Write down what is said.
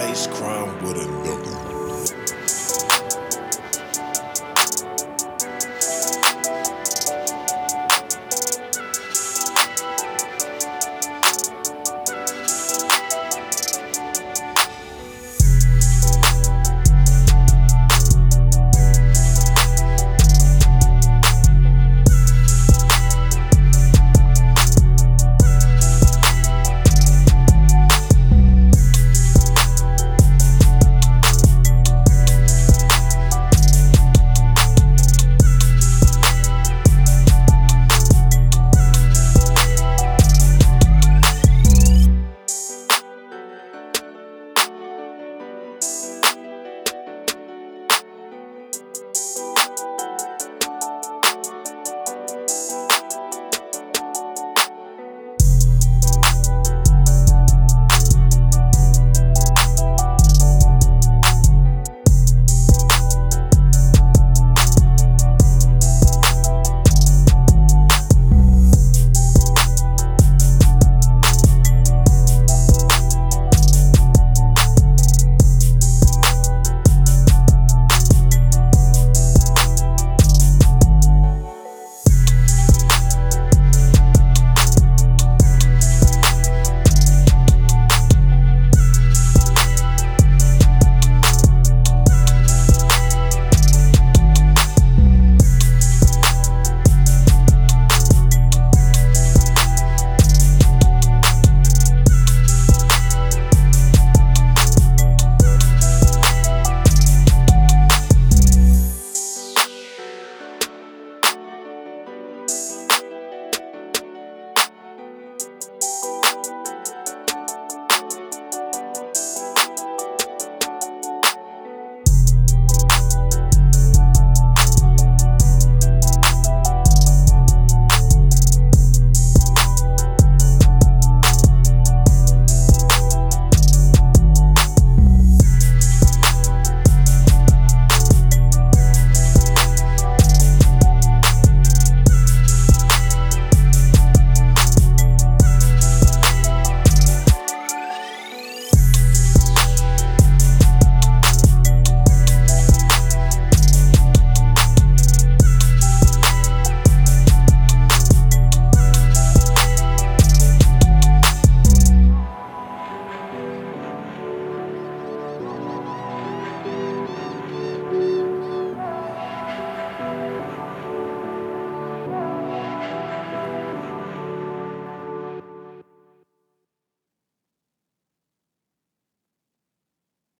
space crime with a look.